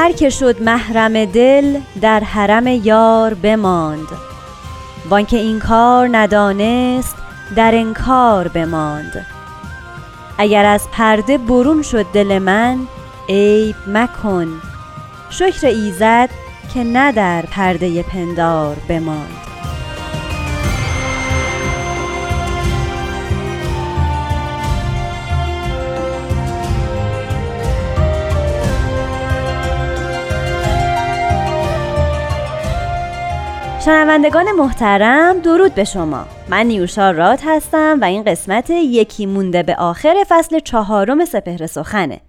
هر که شد محرم دل در حرم یار بماند. وانکه این کار ندانست در انکار بماند. اگر از پرده برون شد دل من عیب مکن. شکر ایزد که نه در پرده پندار بماند. شنوندگان محترم درود به شما. من نیوشا راد هستم و این قسمت یکی مونده به آخر فصل چهارم سپهر سخنه.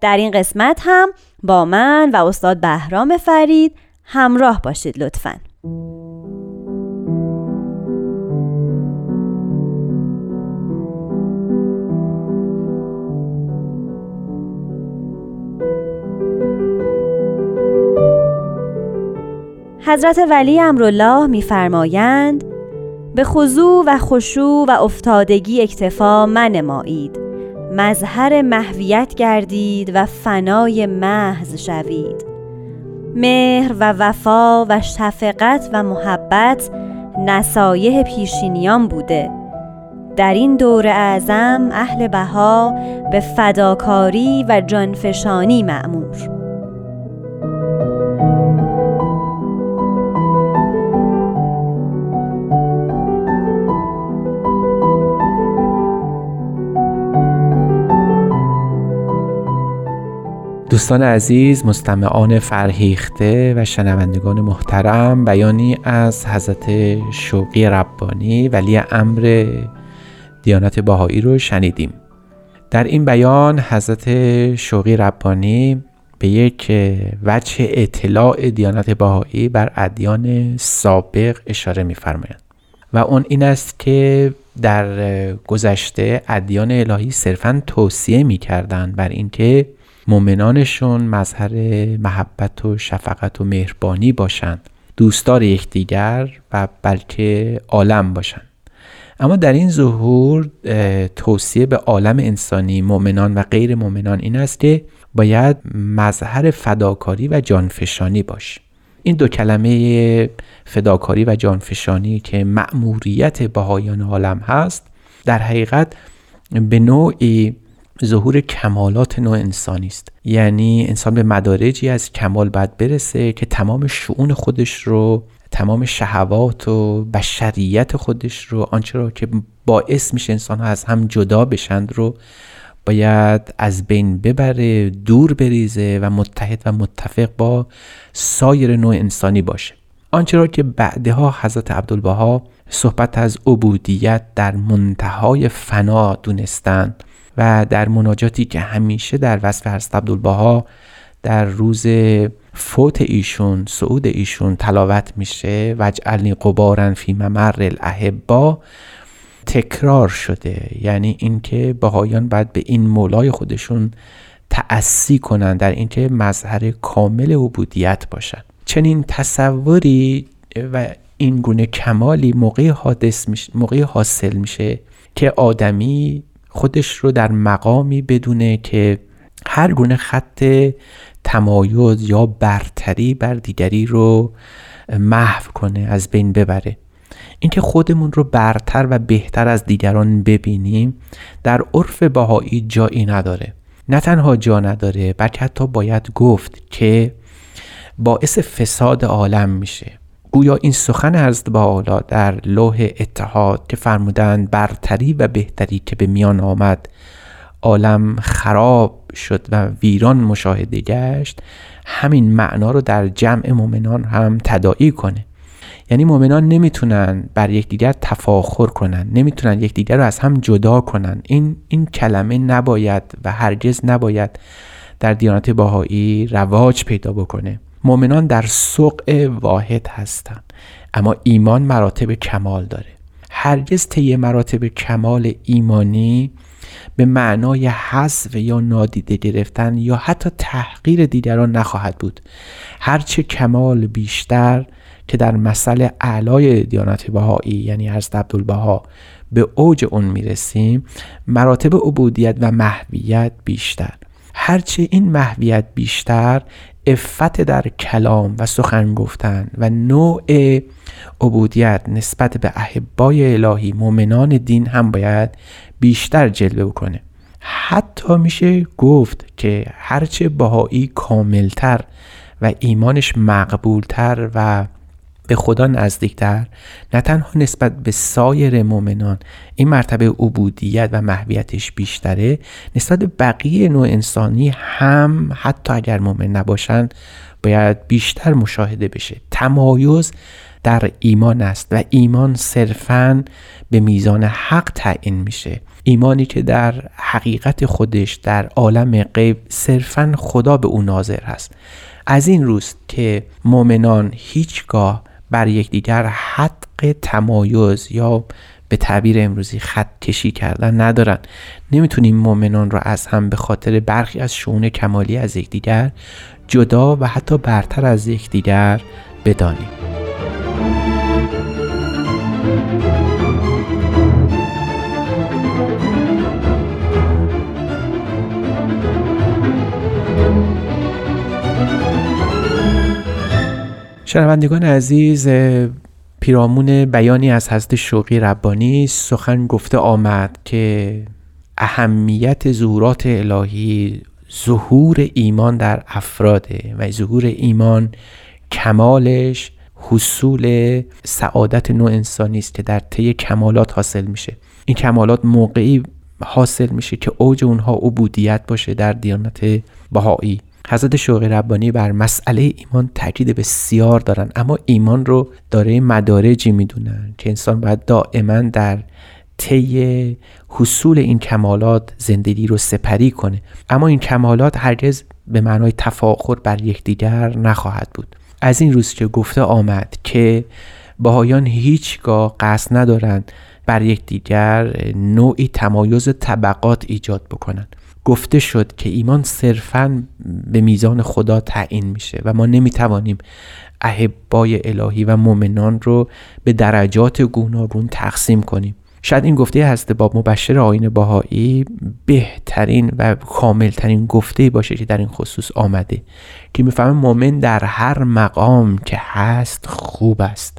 در این قسمت هم با من و استاد بهرام فرید همراه باشید لطفاً. حضرت ولی امرالله میفرمایند به خضوع و خشوع و افتادگی اکتفا منمایید. مظهر محویت گردید و فنای محض شوید. مهر و وفا و شفقت و محبت نصایح پیشینیان بوده. در این دور اعظم اهل بها به فداکاری و جانفشانی معمور دوستان عزیز مستمعان فرهیخته و شنوندگان محترم بیانی از حضرت شوقی ربانی ولی امر دیانت باهایی رو شنیدیم. در این بیان حضرت شوقی ربانی به یک وجه اطلاع دیانت باهایی بر ادیان سابق اشاره میفرمایند و اون این است که در گذشته ادیان الهی صرفا توصیه می‌کردند بر اینکه مؤمنانشون مظهر محبت و شفقت و مهربانی باشند دوستدار یکدیگر و بلکه عالم باشند اما در این ظهور توصیه به عالم انسانی مؤمنان و غیر مؤمنان این است که باید مظهر فداکاری و جانفشانی باشه این دو کلمه فداکاری و جانفشانی که مأموریت بهایان عالم هست در حقیقت به نوعی ظهور کمالات نوع انسانی است. یعنی انسان به مدارجی از کمال باید برسه که تمام شعون خودش رو تمام شهوات و بشریت خودش رو آنچه را که باعث میشه انسان ها از هم جدا بشند رو باید از بین ببره دور بریزه و متحد و متفق با سایر نوع انسانی باشه. آنچه را که بعدها حضرت عبدالبها صحبت از عبودیت در منتهای فنا دونستند. و در مناجاتی که همیشه در وصف حضرت عبدالبها در روز فوت ایشون صعود ایشون تلاوت میشه وجعلنی قبارن فی ممر الاحبا تکرار شده. یعنی اینکه بهایان باید به این مولای خودشون تأسی کنند در اینکه مظهر کامل عبودیت باشند چنین تصوری و این گونه کمالی موقع حادث میشه موقع حاصل میشه که آدمی خودش رو در مقامی بدونه که هر گونه خط تمایز یا برتری بر دیگری رو محو کنه از بین ببره. اینکه خودمون رو برتر و بهتر از دیگران ببینیم در عرف باهایی جایی نداره. نه تنها جا نداره بلکه حتی باید گفت که باعث فساد عالم میشه. گویا این سخن حضرت با در لوح اتحاد که فرمودند برتری و بهتری که به میان آمد عالم خراب شد و ویران مشاهده گشت همین معنا رو در جمع مؤمنان هم تداعی کنه. یعنی مؤمنان نمی‌تونن بر یکدیگر تفاخر کنن نمی‌تونن یکدیگر رو از هم جدا کنن. این این کلمه نباید و هرگز نباید در دیانت باهایی رواج پیدا بکنه. مؤمنان در سوق واحد هستند اما ایمان مراتب کمال داره. هرگز طی مراتب کمال ایمانی به معنای حذف یا نادیده گرفتن یا حتی تحقیر دیگران نخواهد بود. هرچه کمال بیشتر که در مسئله اعلای دیانت بهایی یعنی از عبدالبها به اوج اون می‌رسیم مراتب عبودیت و محویت بیشتر. هرچه این محویت بیشتر افت در کلام و سخن گفتن و نوع عبودیت نسبت به احبای الهی مؤمنان دین هم باید بیشتر جلوه بکنه. حتی میشه گفت که هرچه بهایی کاملتر و ایمانش مقبولتر و به خدا نزدیکتر نه تنها نسبت به سایر مؤمنان این مرتبه عبودیت و محویتش بیشتره نسبت به بقیه نوع انسانی هم حتی اگر مؤمن نباشند باید بیشتر مشاهده بشه. تمایز در ایمان است و ایمان صرفا به میزان حق تعیین میشه. ایمانی که در حقیقت خودش در عالم غیب صرفا خدا به او ناظر هست. از این روست که مؤمنان هیچگاه بر یکدیگر حق تمایز یا به تعبیر امروزی خط کشی کردن ندارن. نمی‌تونیم مؤمنان را از هم به خاطر برخی از شعون کمالی از یکدیگر جدا و حتی برتر از یکدیگر بدانیم. شنوندگان عزیز پیرامون بیانی از حضرت شوقی ربانی سخن گفته آمد که اهمیت ظهورات الهی ظهور ایمان در افراده و ظهور ایمان کمالش حصول سعادت نوع انسانی است که در طی کمالات حاصل میشه. این کمالات موقعی حاصل میشه که اوج اونها عبودیت باشه در دیانت بهایی. حضرت شوقی ربانی بر مسئله ایمان تاکید بسیار دارن اما ایمان رو داره مدارجی می‌دونن که انسان باید دائما در طی حصول این کمالات زندگی رو سپری کنه. اما این کمالات هرگز به معنای تفاخر بر یکدیگر نخواهد بود. از این روز که گفته آمد که باهایان هیچگاه قصد ندارند بر یکدیگر نوعی تمایز طبقات ایجاد بکنند. گفته شد که ایمان صرفا به میزان خدا تعیین میشه و ما نمی‌توانیم احبای الهی و مؤمنان رو به درجات گوناگون تقسیم کنیم. شاید این گفته هست باب مبشر آین باهایی بهترین و کاملترین گفته باشه که در این خصوص آمده که می‌فهمه مؤمن در هر مقام که هست خوب است.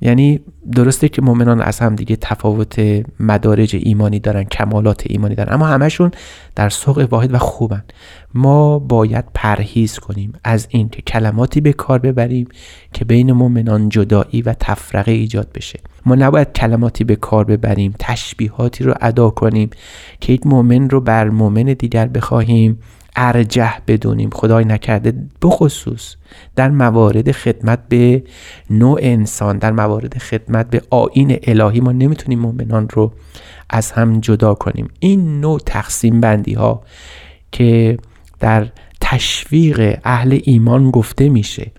یعنی درسته که مؤمنان از هم دیگه تفاوت مدارج ایمانی دارن کمالات ایمانی دارن اما همشون در سوق واحد و خوبن. ما باید پرهیز کنیم از این که کلماتی به کار ببریم که بین مؤمنان جدایی و تفرقه ایجاد بشه. ما نباید کلماتی به کار ببریم تشبیهاتی رو ادا کنیم که یک مؤمن رو بر مؤمن دیگر بخواهیم ارجح بدونیم. خدای نکرده. بخصوص در موارد خدمت به نوع انسان در موارد خدمت به آین الهی ما نمی‌تونیم مؤمنان رو از هم جدا کنیم. این نوع تقسیم بندی ها که در تشویق اهل ایمان گفته میشه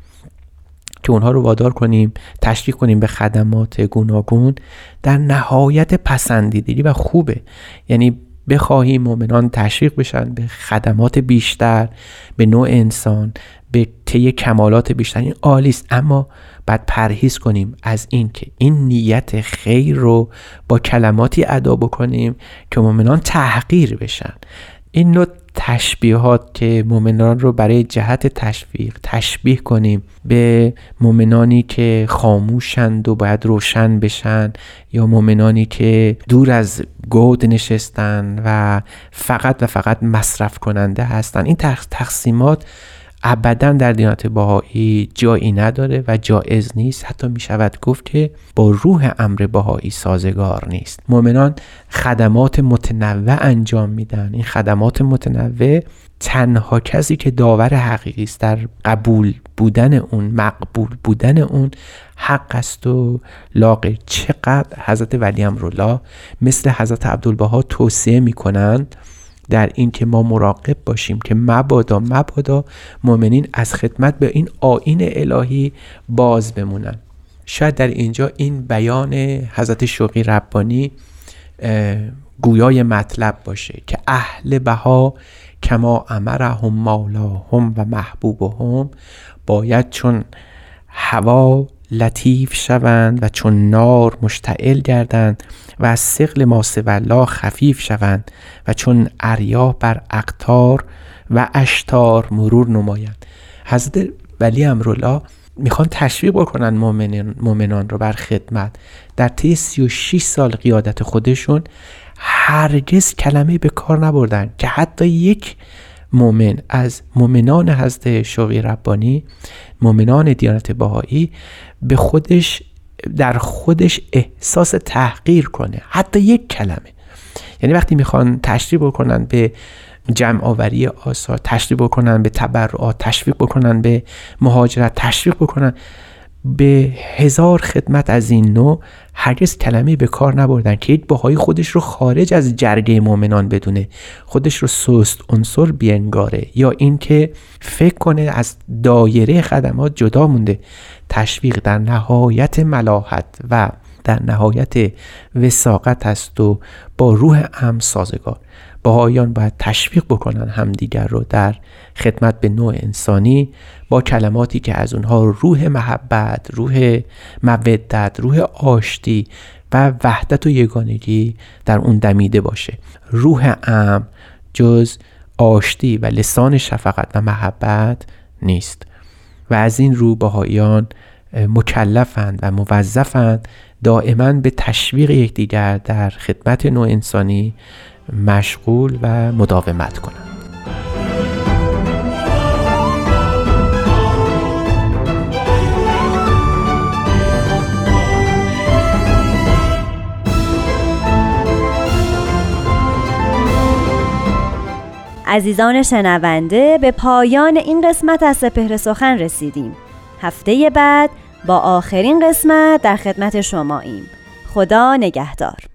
که اونها رو وادار کنیم تشویق کنیم به خدمات گوناگون در نهایت پسندیدگی و خوبه. یعنی بخواهیم مؤمنان تشویق بشن به خدمات بیشتر به نوع انسان به طی کمالات بیشتر. این عالی است. اما بعد پرهیز کنیم از این که این نیت خیر رو با کلماتی ادا بکنیم که مؤمنان تحقیر بشن. این نوع تشبیهات که مؤمنان رو برای جهت تشویق تشبیه کنیم به مؤمنانی که خاموشند و باید روشن بشن یا مؤمنانی که دور از گود نشستن و فقط و فقط مصرف کننده هستن. این تقسیمات ابدا در دیانت باهایی جایی نداره و جایز نیست. حتی می شود گفت که با روح امر باهایی سازگار نیست. مؤمنان خدمات متنوع انجام میدن. این خدمات متنوع تنها کسی که داور حقیقی است در قبول بودن اون مقبول بودن اون حق است و لاغ چقدر حضرت ولی امرالله مثل حضرت عبدالبها توصیه می‌کنند در این که ما مراقب باشیم که مبادا مبادا مؤمنین از خدمت به این آین الهی باز بمونن. شاید در اینجا این بیان حضرت شوقی ربانی گویای مطلب باشه که اهل بها کما امرهم مولاهم و محبوبهم باید چون هوا لطیف شوند و چون نار مشتعل گردند و از سقل ماسولا خفیف شوند و چون اریاه بر اقتار و اشتار مرور نمایند. حضرت ولی امرالله می‌خوان تشویق بکنن مؤمنان رو بر خدمت. در طی 36 سال قیادت خودشون هرگز کلمه به کار نبردن که حتی یک مؤمن. از مؤمنان حضرت شوقی ربانی مؤمنان دیانت باهایی به خودش در خودش احساس تحقیر کنه. حتی یک کلمه. یعنی وقتی می‌خوان تشریح بکنن به جمع آوری آثار تشریح بکنن به تبرعات تشویق بکنن به مهاجرت تشویق بکنن به هزار خدمت از این نوع هرگز کلمه به کار نبردن که یک باهایی خودش رو خارج از جرگه مؤمنان بدونه خودش رو سست عنصر بینگاره یا اینکه فکر کنه از دایره خدمات جدا مونده. تشویق در نهایت ملاحت و در نهایت وساقت است و با روح هم سازگار. باهایان باید تشویق بکنن همدیگر رو در خدمت به نوع انسانی با کلماتی که از اونها روح محبت روح مودت روح آشتی و وحدت و یگانگی در اون دمیده باشه. روح ام جز آشتی و لسان شفقت و محبت نیست. و از این رو باهایان مکلفند و موظفند دائما به تشویق یکدیگر در خدمت نوع انسانی مشغول و مداومت کنند. عزیزان شنونده به پایان این قسمت از سپهر سخن رسیدیم. هفته بعد با آخرین قسمت در خدمت شماییم. خدا نگهدار.